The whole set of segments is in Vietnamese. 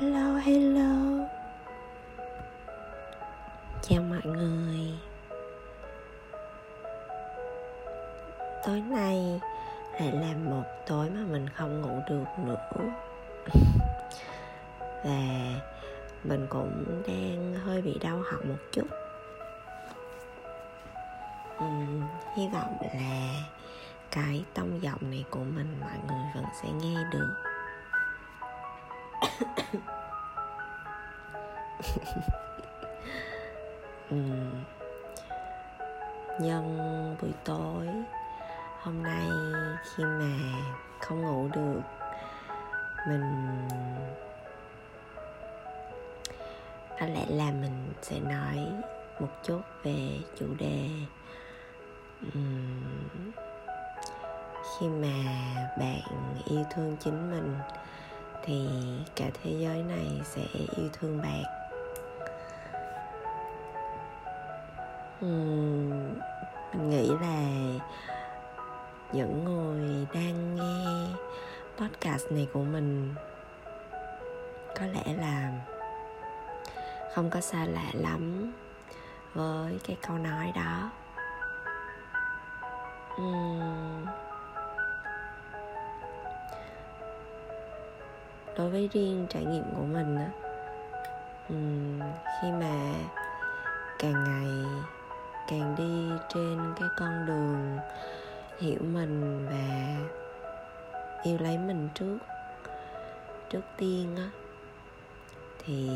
hello hello. Chào mọi người. Tối nay lại là một tối mà mình không ngủ được nữa. Và mình cũng đang hơi bị đau họng một chút. Uhm, hy vọng là cái tông giọng này của mình mọi người vẫn sẽ nghe được uhm. nhân buổi tối, hôm nay khi mà không ngủ được, mình có lẽ là mình sẽ nói một chút về chủ đề uhm. khi mà bạn yêu thương chính mình thì cả thế giới này sẽ yêu thương bạn uhm, mình nghĩ là những người đang nghe podcast này của mình có lẽ là không có xa lạ lắm với cái câu nói đó uhm. Đối với riêng trải nghiệm của mình á. Uhm, khi mà càng ngày càng đi trên cái con đường hiểu mình và yêu lấy mình trước trước tiên á thì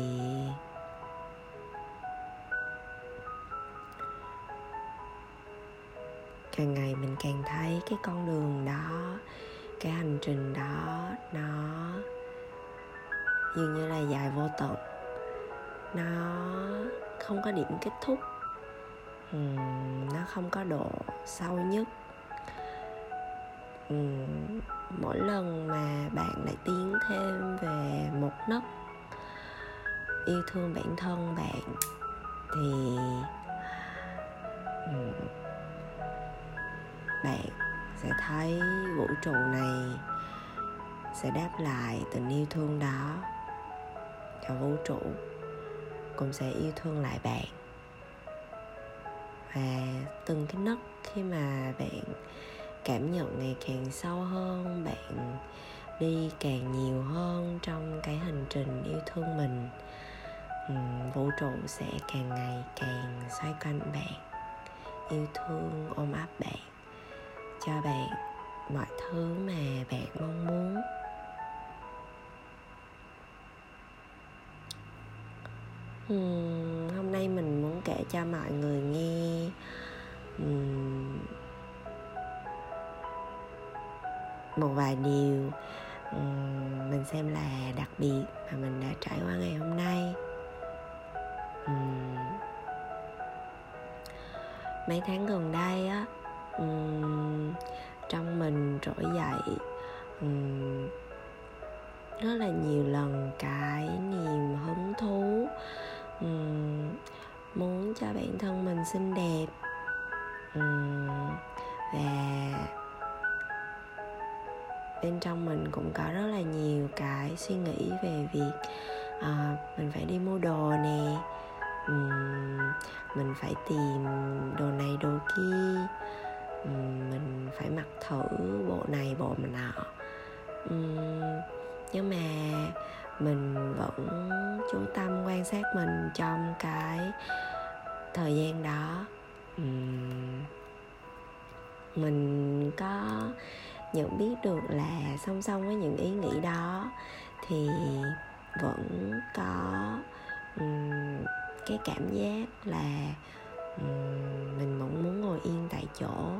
càng ngày mình càng thấy cái con đường đó cái hành trình đó nó dường như là dài vô tận nó không có điểm kết thúc. Uhm, nó không có độ sâu nhất. Uhm, mỗi lần mà bạn lại tiến thêm về một nấc yêu thương bản thân bạn thì uhm, bạn sẽ thấy vũ trụ này sẽ đáp lại tình yêu thương đó cho vũ trụ cũng sẽ yêu thương lại bạn. Và từng cái nấc khi mà bạn cảm nhận ngày càng sâu hơn, bạn đi càng nhiều hơn trong cái hành trình yêu thương mình vũ trụ sẽ càng ngày càng xoay quanh bạn, yêu thương, ôm ấp bạn, cho bạn mọi thứ mà bạn mong muốn. Uhm, hôm nay mình muốn kể cho mọi người nghe uhm, một vài điều uhm, mình xem là đặc biệt mà mình đã trải qua ngày hôm nay. Uhm, mấy tháng gần đây á trong mình trỗi dậy rất là nhiều lần cái niềm hứng thú um, muốn cho bản thân mình xinh đẹp. Um, và bên trong mình cũng có rất là nhiều cái suy nghĩ về việc uh, mình phải đi mua đồ nè um, mình phải tìm đồ này đồ kia mình phải mặc thử bộ này bộ mà nọ nhưng mà mình vẫn chú tâm quan sát mình trong cái thời gian đó. Mình có nhận biết được là song song với những ý nghĩ đó thì vẫn có cái cảm giác là mình vẫn muốn ngồi yên tại chỗ.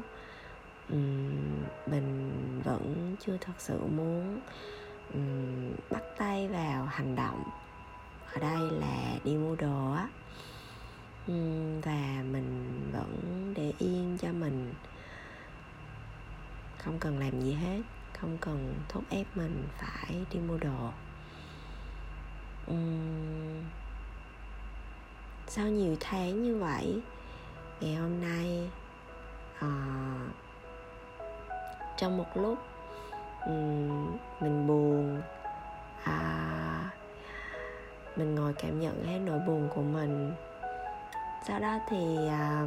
Mình vẫn chưa thật sự muốn bắt tay vào hành động. Ở đây là đi mua đồ á. Và mình vẫn để yên cho mình. Không cần làm gì hết không cần thúc ép mình phải đi mua đồ. Sau nhiều tháng như vậy ngày hôm nay uh, trong một lúc um, mình buồn à, mình ngồi cảm nhận hết nỗi buồn của mình. Sau đó thì à,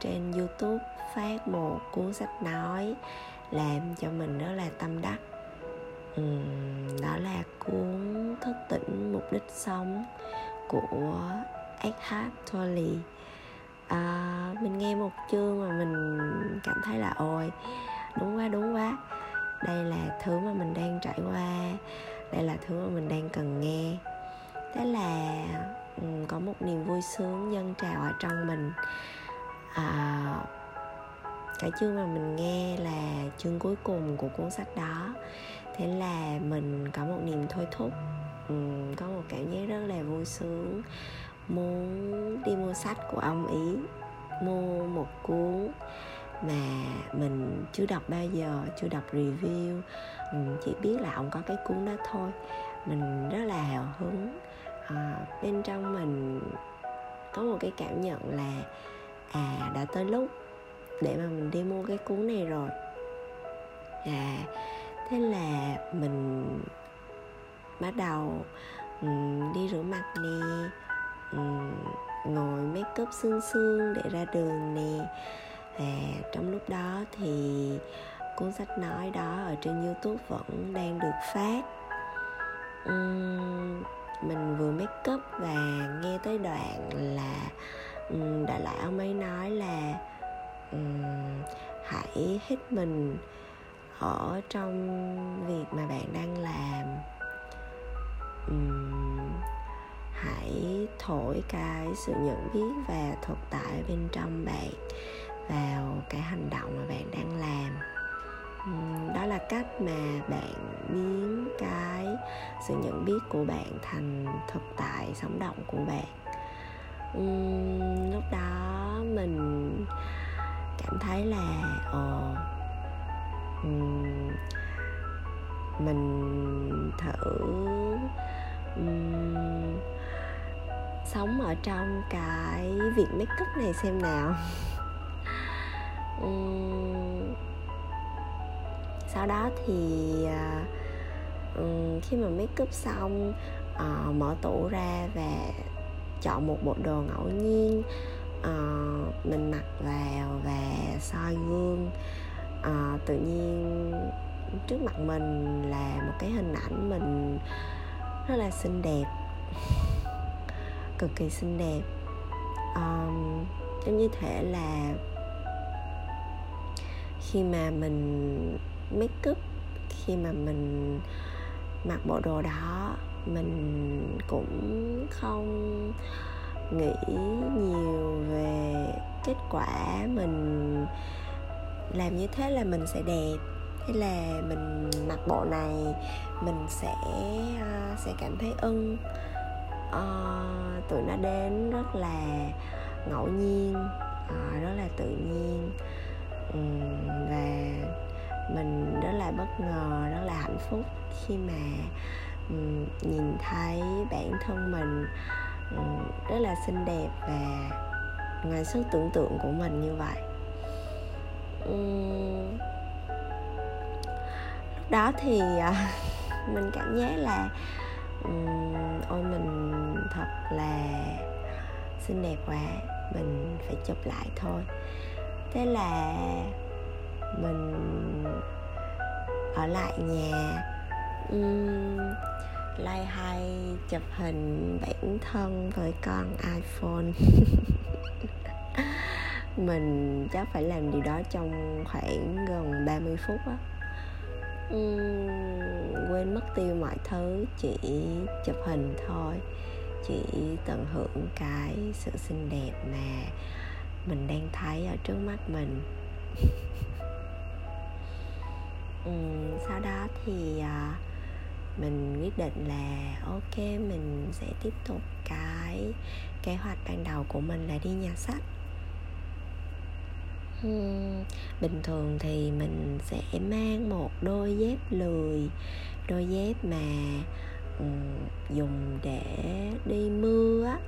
trên youtube phát một cuốn sách nói làm cho mình rất là tâm đắc. Uhm, đó là cuốn thức tỉnh mục đích sống của Eckhart Tolle. À, mình nghe một chương mà mình cảm thấy là ôi đúng quá đúng quá. Đây là thứ mà mình đang trải qua đây là thứ mà mình đang cần nghe. Thế là ừ, có một niềm vui sướng dâng trào ở trong mình. À, cái chương mà mình nghe là chương cuối cùng của cuốn sách đó. Thế là mình có một niềm thôi thúc um, có một cảm giác rất là vui sướng. Muốn đi mua sách của ông ý mua một cuốn mà mình chưa đọc bao giờ chưa đọc review. Ừ, chỉ biết là ông có cái cuốn đó thôi. Mình rất là hào hứng. À, bên trong mình có một cái cảm nhận là à đã tới lúc để mà mình đi mua cái cuốn này rồi. À thế là mình bắt đầu um, đi rửa mặt nè um, ngồi make up sương sương để ra đường nè. Và trong lúc đó thì cuốn sách nói đó ở trên youtube vẫn đang được phát. Uhm, mình vừa make up và nghe tới đoạn là um, đại loại ông ấy nói là um, hãy hết mình ở trong việc mà bạn đang làm. Um, hãy thổi cái sự nhận biết và thực tại bên trong bạn vào cái hành động mà bạn đang làm đó là cách mà bạn biến cái sự nhận biết của bạn thành thực tại sống động của bạn. Lúc đó mình cảm thấy là ờ, ồ mình thử um, sống ở trong cái việc make up này xem nào. Um, sau đó thì uh, khi mà make up xong uh, mở tủ ra và chọn một bộ đồ ngẫu nhiên uh, mình mặc vào và soi gương. Uh, tự nhiên trước mặt mình là một cái hình ảnh mình rất là xinh đẹp cực kỳ xinh đẹp. Um, giống như thể là khi mà mình make up khi mà mình mặc bộ đồ đó mình cũng không nghĩ nhiều về kết quả mình làm như thế là mình sẽ đẹp. Hay là mình mặc bộ này mình sẽ uh, sẽ cảm thấy ưng. Uh, tụi nó đến rất là ngẫu nhiên uh, rất là tự nhiên. Um, và mình rất là bất ngờ rất là hạnh phúc khi mà um, nhìn thấy bản thân mình um, rất là xinh đẹp và ngoài sức tưởng tượng của mình như vậy. Um, lúc đó thì uh, mình cảm giác là um, ôi mình thật là xinh đẹp quá mình phải chụp lại thôi. Thế là mình ở lại nhà. Um, like hay chụp hình bản thân với con iphone. Mình chắc phải làm điều đó trong khoảng gần 30 phút á. Uhm, quên mất tiêu mọi thứ chỉ chụp hình thôi. Chỉ tận hưởng cái sự xinh đẹp mà mình đang thấy ở trước mắt mình. uhm, sau đó thì uh, mình quyết định là ok mình sẽ tiếp tục cái kế hoạch ban đầu của mình là đi nhà sách. Ừ, bình thường thì mình sẽ mang một đôi dép lười đôi dép mà um, dùng để đi mưa á.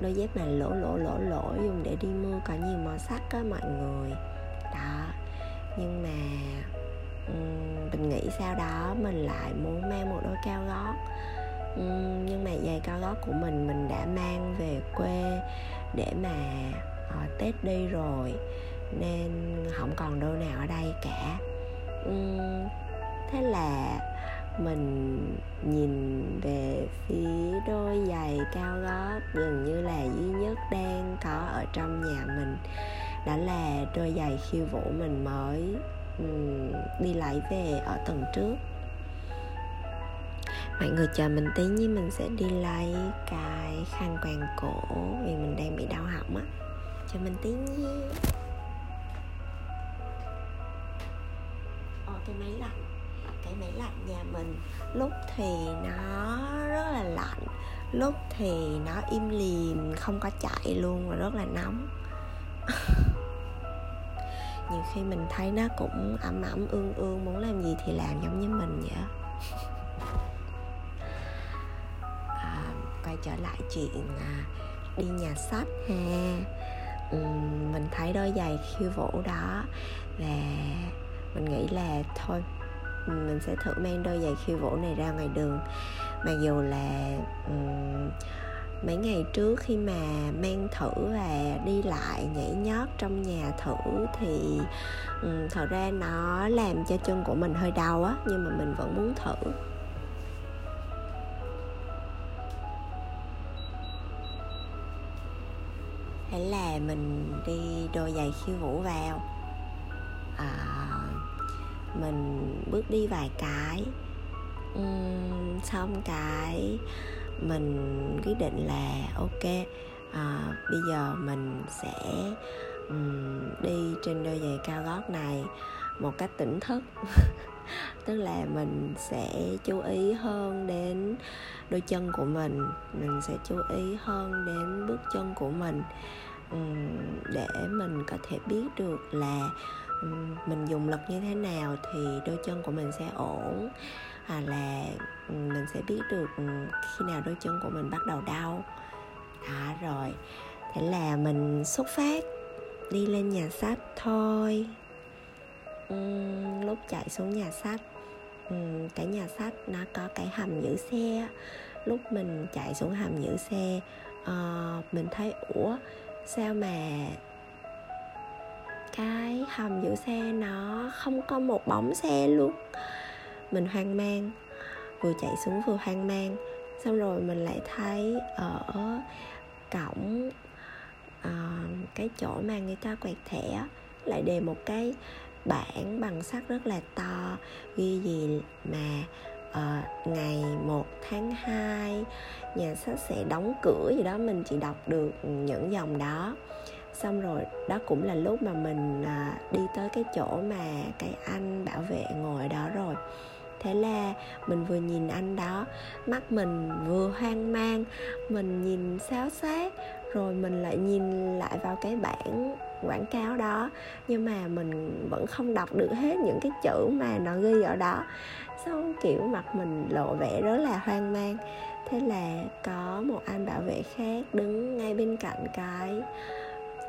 Đôi dép mà lỗ lỗ lỗ lỗ dùng để đi mưa có nhiều màu sắc á mọi người. Đó nhưng mà um, mình nghĩ sau đó mình lại muốn mang một đôi cao gót. Nhưng mà giày cao gót của mình mình đã mang về quê để mà uh, tết đi rồi nên không còn đôi nào ở đây cả. Uhm, thế là mình nhìn về phía đôi giày cao gót gần như là duy nhất đang có ở trong nhà mình đó là đôi giày khiêu vũ mình mới đi lấy về ở tuần trước. Mọi người chờ mình tí nhé mình sẽ đi lấy cái khăn quàng cổ vì mình đang bị đau họng á. Chờ mình tí nhé. Ồ, cái máy lạnh. Cái máy lạnh nhà mình. Lúc thì nó rất là lạnh. Lúc thì nó im lìm không có chạy luôn và rất là nóng. nhiều khi mình thấy nó cũng ẩm ẩm ương ương muốn làm gì thì làm giống như mình vậy à, quay trở lại chuyện à, đi nhà sách ha. Ừ, mình thấy đôi giày khiêu vũ đó và mình nghĩ là thôi mình sẽ thử mang đôi giày khiêu vũ này ra ngoài đường. Mặc dù là um, mấy ngày trước khi mà mang thử và đi lại nhảy nhót trong nhà thử thì um, thật ra nó làm cho chân của mình hơi đau á nhưng mà mình vẫn muốn thử. Thế là mình đi đôi giày khiêu vũ vào. À, mình bước đi vài cái. Um, xong cái mình quyết định là ok à, bây giờ mình sẽ um, đi trên đôi giày cao gót này một cách tỉnh thức. Tức là mình sẽ chú ý hơn đến đôi chân của mình mình sẽ chú ý hơn đến bước chân của mình để mình có thể biết được là mình dùng lực như thế nào thì đôi chân của mình sẽ ổn hoặc là ừ, mình sẽ biết được ừ, khi nào đôi chân của mình bắt đầu đau. Đó rồi. Thế là mình xuất phát đi lên nhà sách thôi. Uhm, lúc chạy xuống nhà sách uhm, cái nhà sách nó có cái hầm giữ xe lúc mình chạy xuống hầm giữ xe uh, mình thấy ủa sao mà cái hầm giữ xe nó không có một bóng xe luôn? Mình hoang mang. Vừa chạy xuống vừa hoang mang. Xong rồi mình lại thấy ở cổng uh, cái chỗ mà người ta quẹt thẻ lại đề một cái bảng bằng sắt rất là to ghi gì mà uh, ngày 1 tháng 2 nhà sách sẽ đóng cửa gì đó mình chỉ đọc được những dòng đó. Xong rồi đó cũng là lúc mà mình uh, đi tới cái chỗ mà cái anh bảo vệ ngồi ở đó rồi thế là mình vừa nhìn anh đó mắt mình vừa hoang mang mình nhìn xáo xác rồi mình lại nhìn lại vào cái bảng quảng cáo đó. Nhưng mà mình vẫn không đọc được hết những cái chữ mà nó ghi ở đó. Xong kiểu mặt mình lộ vẻ rất là hoang mang. Thế là có một anh bảo vệ khác đứng ngay bên cạnh cái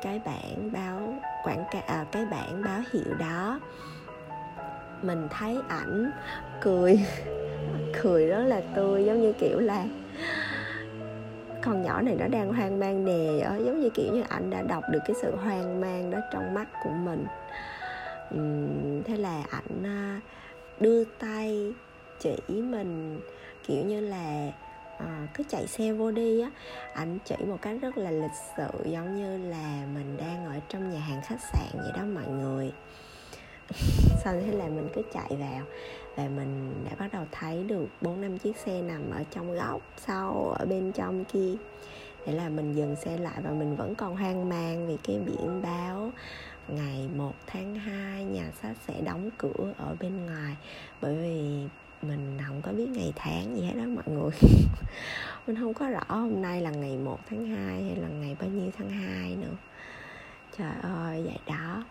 cái bảng báo quảng cáo à, cái bảng báo hiệu đó. Mình thấy ảnh cười. Cười rất là tươi giống như kiểu là con nhỏ này nó đang hoang mang nè đó giống như kiểu như ảnh đã đọc được cái sự hoang mang đó trong mắt của mình. Uhm, thế là ảnh ờ, đưa tay chỉ mình kiểu như là à, cứ chạy xe vô đi á. Ảnh chỉ một cách rất là lịch sự giống như là mình đang ở trong nhà hàng khách sạn vậy đó mọi người sau thế là mình cứ chạy vào và mình đã bắt đầu thấy được bốn năm chiếc xe nằm ở trong góc sau, ở bên trong kia. Thế là mình dừng xe lại và mình vẫn còn hoang mang vì cái biển báo. Ngày 1 tháng 2 nhà sách sẽ đóng cửa ở bên ngoài. Bởi vì mình không có biết ngày tháng gì hết đó mọi người. Mình không có rõ hôm nay là ngày 1 tháng 2 hay là ngày bao nhiêu tháng 2 nữa. Trời ơi, vậy đó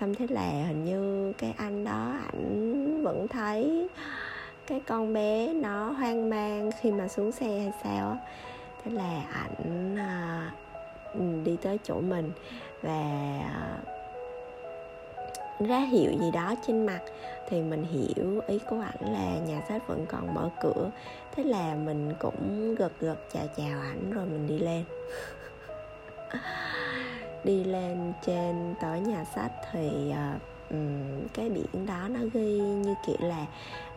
xong thế là hình như cái anh đó ảnh vẫn thấy cái con bé nó hoang mang khi mà xuống xe hay sao á. Thế là ảnh à, ừ, đi tới chỗ mình và à, ra hiệu gì đó trên mặt thì mình hiểu ý của ảnh là nhà sách vẫn còn mở cửa. Thế là mình cũng gật gật chào chào ảnh rồi mình đi lên. đi lên trên tới nhà sách thì uh, um, cái biển đó nó ghi như kiểu là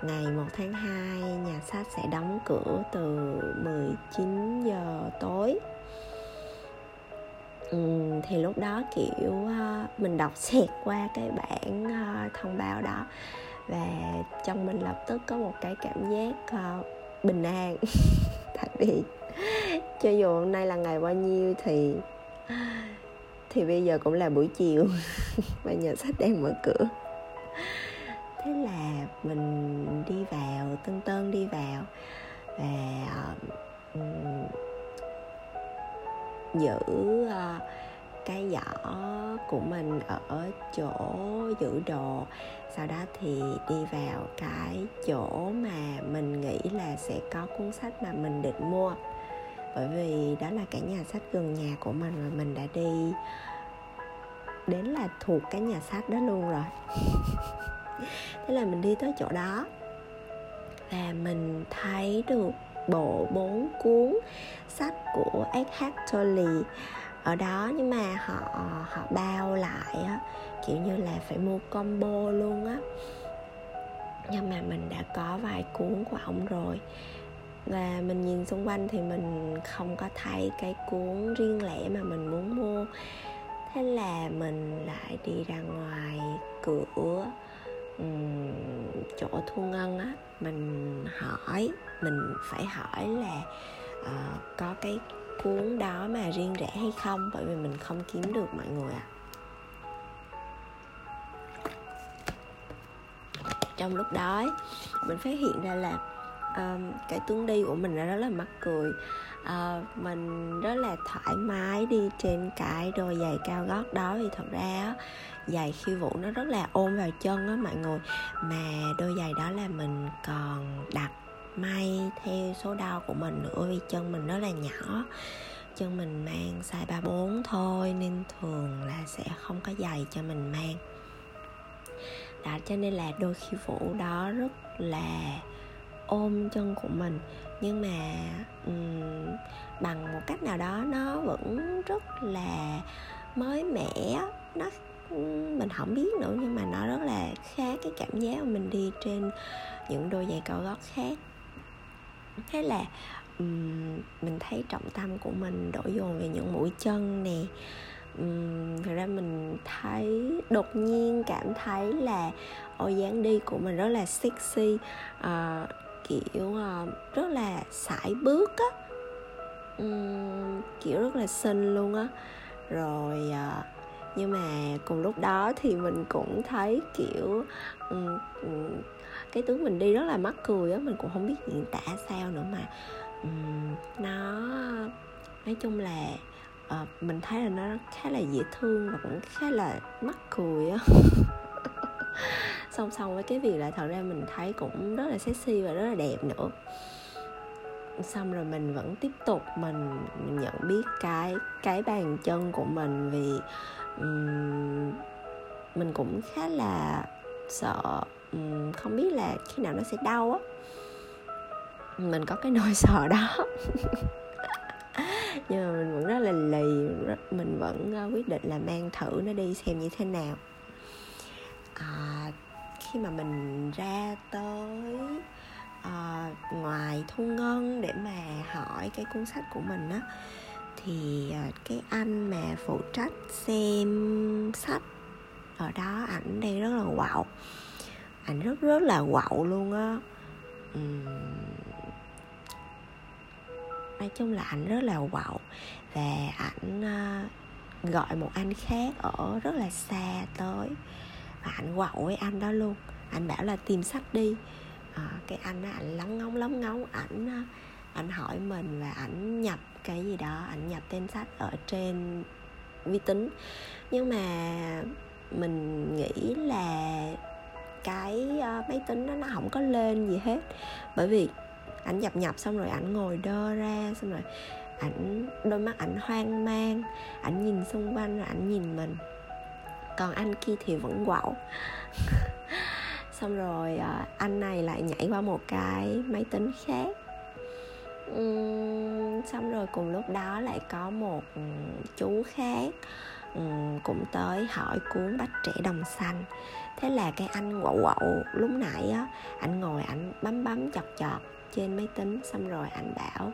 ngày 1 tháng 2 nhà sách sẽ đóng cửa từ 19 giờ tối. Um, thì lúc đó kiểu uh, mình đọc xẹt qua cái bản uh, ờ, thông báo đó và trong mình lập tức có một cái cảm giác uh, bình an. Tại vì cho dù hôm nay là ngày bao nhiêu thì thì bây giờ cũng là buổi chiều. Và nhà sách đang mở cửa. Thế là mình đi vào tân tân đi vào. Và um, giữ uh, cái giỏ của mình ở chỗ giữ đồ. Sau đó thì đi vào cái chỗ mà mình nghĩ là sẽ có cuốn sách mà mình định mua bởi vì đó là cái nhà sách gần nhà của mình và mình đã đi đến là thuộc cái nhà sách đó luôn rồi. Thế là mình đi tới chỗ đó và mình thấy được bộ bốn cuốn sách của Eckhart Tolle ở đó. Nhưng mà họ họ bao lại á, kiểu như là phải mua combo luôn á. Nhưng mà mình đã có vài cuốn của ông rồi và mình nhìn xung quanh thì mình không có thấy cái cuốn riêng lẻ mà mình muốn mua thế là mình lại đi ra ngoài cửa um, chỗ thu ngân á mình hỏi mình phải hỏi là uh, có cái cuốn đó mà riêng rẻ hay không bởi vì mình không kiếm được mọi người ạ à. trong lúc đó mình phát hiện ra là um, cái tướng đi của mình là rất là mắc cười. Uh, mình rất là thoải mái đi trên cái đôi giày cao gót đó thì thật ra giày khi vũ nó rất là ôm vào chân á mọi người. Mà đôi giày đó là mình còn đặt may theo số đo của mình nữa vì chân mình rất là nhỏ. Chân mình mang size 34 thôi nên thường là sẽ không có giày cho mình mang. Đó cho nên là đôi khi vũ đó rất là ôm chân của mình. Nhưng mà um, bằng một cách nào đó nó vẫn rất là mới mẻ nó mình không biết nữa nhưng mà nó rất là khác cái cảm giác mà mình đi trên những đôi giày cao gót khác. Thế là um, mình thấy trọng tâm của mình đổ dồn về những mũi chân nè. Um, thật ra mình thấy đột nhiên cảm thấy là ô dáng đi của mình rất là sexy. Uh, kiểu ờ, rất là sải bước á. Uhm, kiểu rất là xinh luôn á. Rồi ờ, nhưng mà cùng lúc đó thì mình cũng thấy kiểu um, um, cái tướng mình đi rất là mắc cười á mình cũng không biết diễn tả sao nữa mà um, nó nói chung là uh, mình thấy là nó khá là dễ thương và cũng khá là mắc cười á. song song với cái việc là thật ra mình thấy cũng rất là sexy và rất là đẹp nữa. Xong rồi mình vẫn tiếp tục mình, nhận biết cái cái bàn chân của mình vì um, mình cũng khá là sợ um, không biết là khi nào nó sẽ đau á. Mình có cái nỗi sợ đó. Nhưng mà mình vẫn rất là lì mình vẫn ờ, quyết định là mang thử nó đi xem như thế nào à, khi mà mình ra tới à, ngoài thu ngân để mà hỏi cái cuốn sách của mình á thì ờ, cái anh mà phụ trách xem sách ở đó ảnh đang rất là quạo. Ảnh rất rất là quạo luôn á. Uhm, nói chung là ảnh rất là quạo và ảnh uh, gọi một anh khác ở rất là xa tới và anh quậu với anh đó luôn. Anh bảo là tìm sách đi. À, cái anh đó anh lóng ngóng lóng ngóng. Ảnh ờ, anh hỏi mình và ảnh nhập cái gì đó. Ảnh nhập tên sách ở trên vi tính. Nhưng mà mình nghĩ là cái ờ, máy tính đó nó không có lên gì hết. Bởi vì ảnh nhập nhập xong rồi ảnh ngồi đơ ra xong rồi ảnh đôi mắt ảnh hoang mang. Ảnh nhìn xung quanh rồi ảnh nhìn mình còn anh kia thì vẫn quạo xong rồi à, anh này lại nhảy qua một cái máy tính khác. Uhm, xong rồi cùng lúc đó lại có một chú khác cũng tới hỏi cuốn bách trẻ đồng xanh. Thế là cái anh quậu quậu lúc nãy á anh ngồi anh bấm bấm chọt chọt trên máy tính xong rồi anh bảo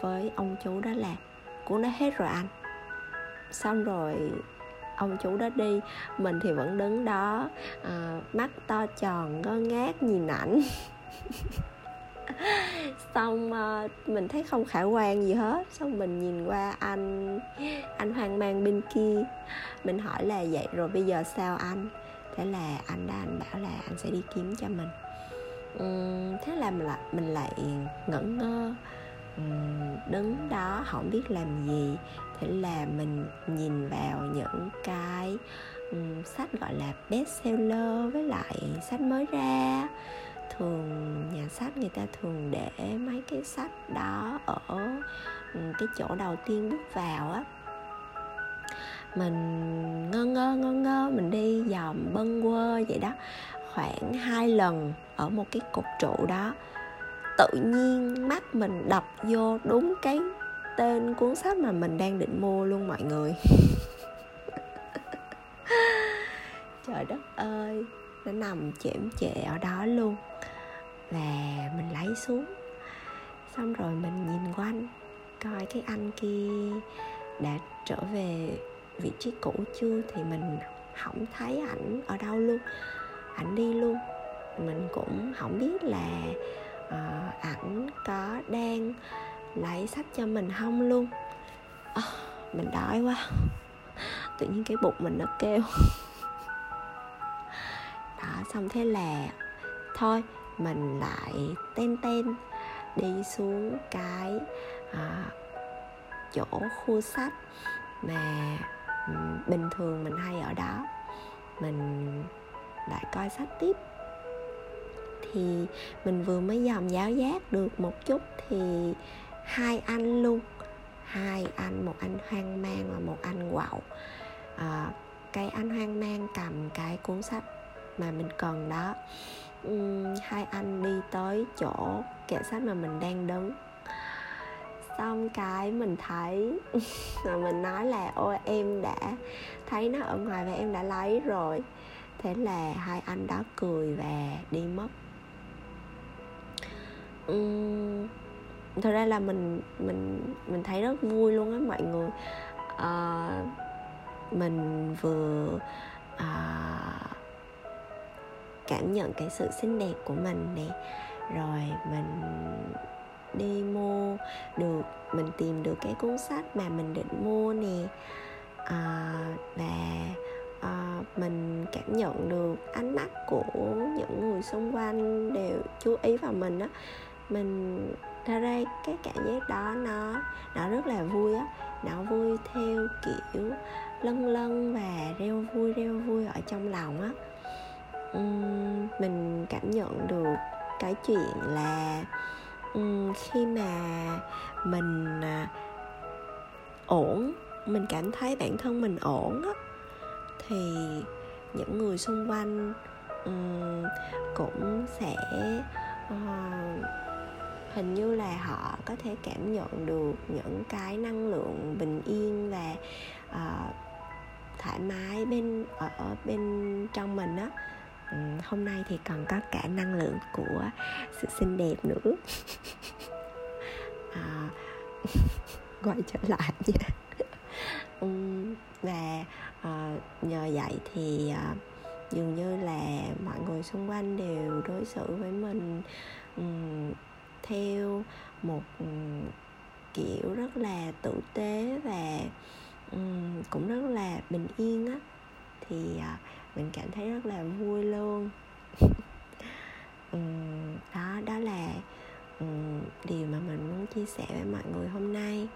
với ông chú đó là cuốn đã hết rồi anh. Xong rồi ông chú đó đi mình thì vẫn đứng đó à, mắt to tròn ngơ ngác nhìn ảnh. Xong uh, mình thấy không khả quan gì hết xong mình nhìn qua anh anh hoang mang bên kia. Mình hỏi là vậy rồi bây giờ sao anh? Thế là anh đã anh bảo là anh sẽ đi kiếm cho mình. Uhm, thế là mình lại mình lại ngẩn ngơ đứng đó không biết làm gì thế là mình nhìn vào những cái um, sách gọi là bestseller với lại sách mới ra. Thường nhà sách người ta thường để mấy cái sách đó ở um, cái chỗ đầu tiên bước vào á. Mình ngơ ngơ ngơ ngơ mình đi dòm bâng quơ vậy đó khoảng hai lần ở một cái cột trụ đó tự nhiên mắt mình đập vô đúng cái tên cuốn sách mà mình đang định mua luôn mọi người. Trời đất ơi, nó nằm chễm chệ ở đó luôn. Và mình lấy xuống, xong rồi mình nhìn quanh, coi cái anh kia đã trở về vị trí cũ chưa thì mình không thấy ảnh ở đâu luôn, ảnh đi luôn. Mình cũng không biết là Ờ, ảnh có đang lấy sách cho mình không luôn? À, mình đói quá. Tự nhiên cái bụng mình nó kêu. Đó xong thế là thôi mình lại ten ten đi xuống cái à, chỗ khu sách mà bình thường mình hay ở đó. Mình lại coi sách tiếp thì mình vừa mới dòm giáo giác được một chút thì hai anh luôn. Hai anh một anh hoang mang và một anh quậu à, cái anh hoang mang cầm cái cuốn sách mà mình cần đó. Uhm, hai anh đi tới chỗ kệ sách mà mình đang đứng. Xong cái mình thấy rồi mình nói là ôi em đã thấy nó ở ngoài và em đã lấy rồi. Thế là hai anh đó cười và đi mất um, thật ra là mình mình mình thấy rất vui luôn á mọi người. Uh, mình vừa uh, cảm nhận cái sự xinh đẹp của mình nè rồi mình đi mua được mình tìm được cái cuốn sách mà mình định mua nè. À, và à, mình cảm nhận được ánh mắt của những người xung quanh đều chú ý vào mình á mình ra đây cái cảm giác đó nó nó rất là vui á. Nó vui theo kiểu lân lân và reo vui reo vui ở trong lòng á. Uhm, mình cảm nhận được cái chuyện là uhm, khi mà mình à, ổn mình cảm thấy bản thân mình ổn á thì những người xung quanh um, cũng sẽ uh, hình như là họ có thể cảm nhận được những cái năng lượng bình yên và uh, thoải mái bên ở bên trong mình á. Hôm nay thì còn có cả năng lượng của sự xinh đẹp nữa. À, quay trở lại nha. Um, và uh, nhờ vậy thì uh, dường như là mọi người xung quanh đều đối xử với mình um, theo một kiểu rất là tử tế và cũng rất là bình yên á, thì à, mình cảm thấy rất là vui luôn. Đó đó là điều mà mình muốn chia sẻ với mọi người hôm nay.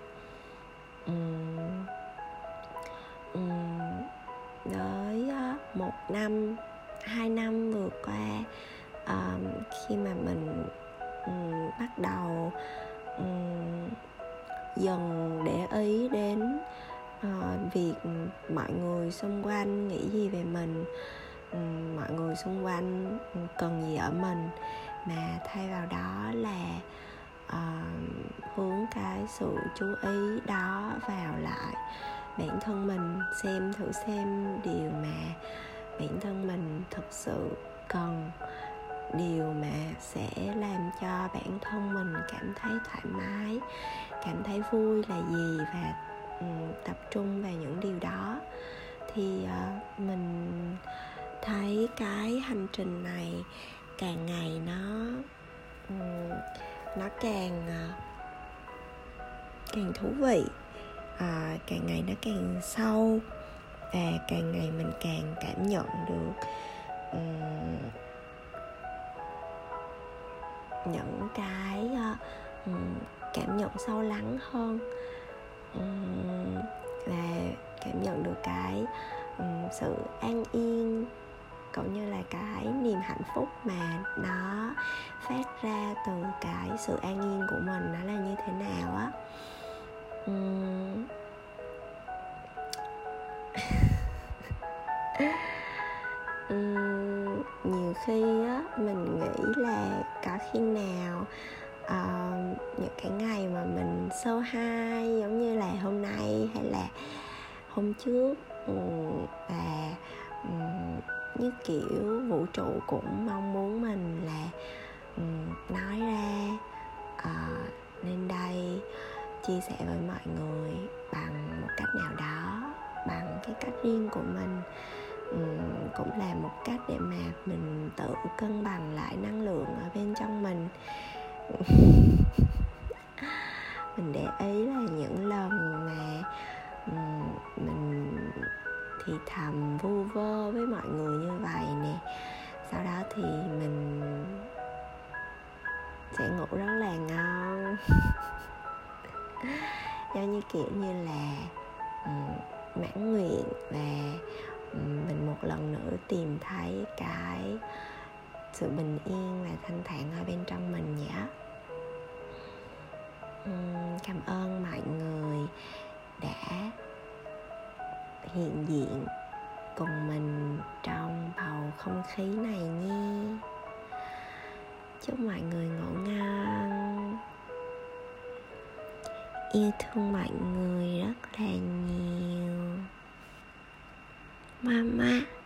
Với một năm, hai năm vừa qua khi mà mình um, bắt đầu um, dần để ý đến uh, việc mọi người xung quanh nghĩ gì về mình. Um, mọi người xung quanh cần gì ở mình. Mà thay vào đó là uh, hướng cái sự chú ý đó vào lại bản thân mình xem thử xem điều mà bản thân mình thực sự cần điều mà sẽ làm cho bản thân mình cảm thấy thoải mái cảm thấy vui là gì và tập trung vào những điều đó. Thì ờ, mình thấy cái hành trình này càng ngày nó nó càng ờ, càng thú vị à, càng ngày nó càng sâu và càng ngày mình càng cảm nhận được um, những cái uh, cảm nhận sâu lắng hơn. Um, và cảm nhận được cái um, sự an yên cũng như là cái niềm hạnh phúc mà nó phát ra từ cái sự an yên của mình nó là như thế nào á. Um, um, nhiều khi á mình nghĩ là có khi nào uh, những cái ngày mà mình sâu hai giống như là hôm nay hay là hôm trước um, và um, như kiểu vũ trụ cũng mong muốn mình là um, nói ra ờ, uh, nên đây chia sẻ với mọi người bằng một cách nào đó bằng cái cách riêng của mình cũng là một cách để mà mình tự cân bằng lại năng lượng ở bên trong mình. Mình để ý là những lần mà mình thì thầm vu vơ với mọi người như vậy nè, sau đó thì mình sẽ ngủ rất là ngon. Giống như kiểu như là mãn nguyện và mình một lần nữa tìm thấy cái sự bình yên và thanh thản ở bên trong mình nhé. Cảm ơn mọi người đã hiện diện cùng mình trong bầu không khí này nhé. Chúc mọi người ngủ ngon. Yêu thương mọi người rất là nhiều. 妈妈。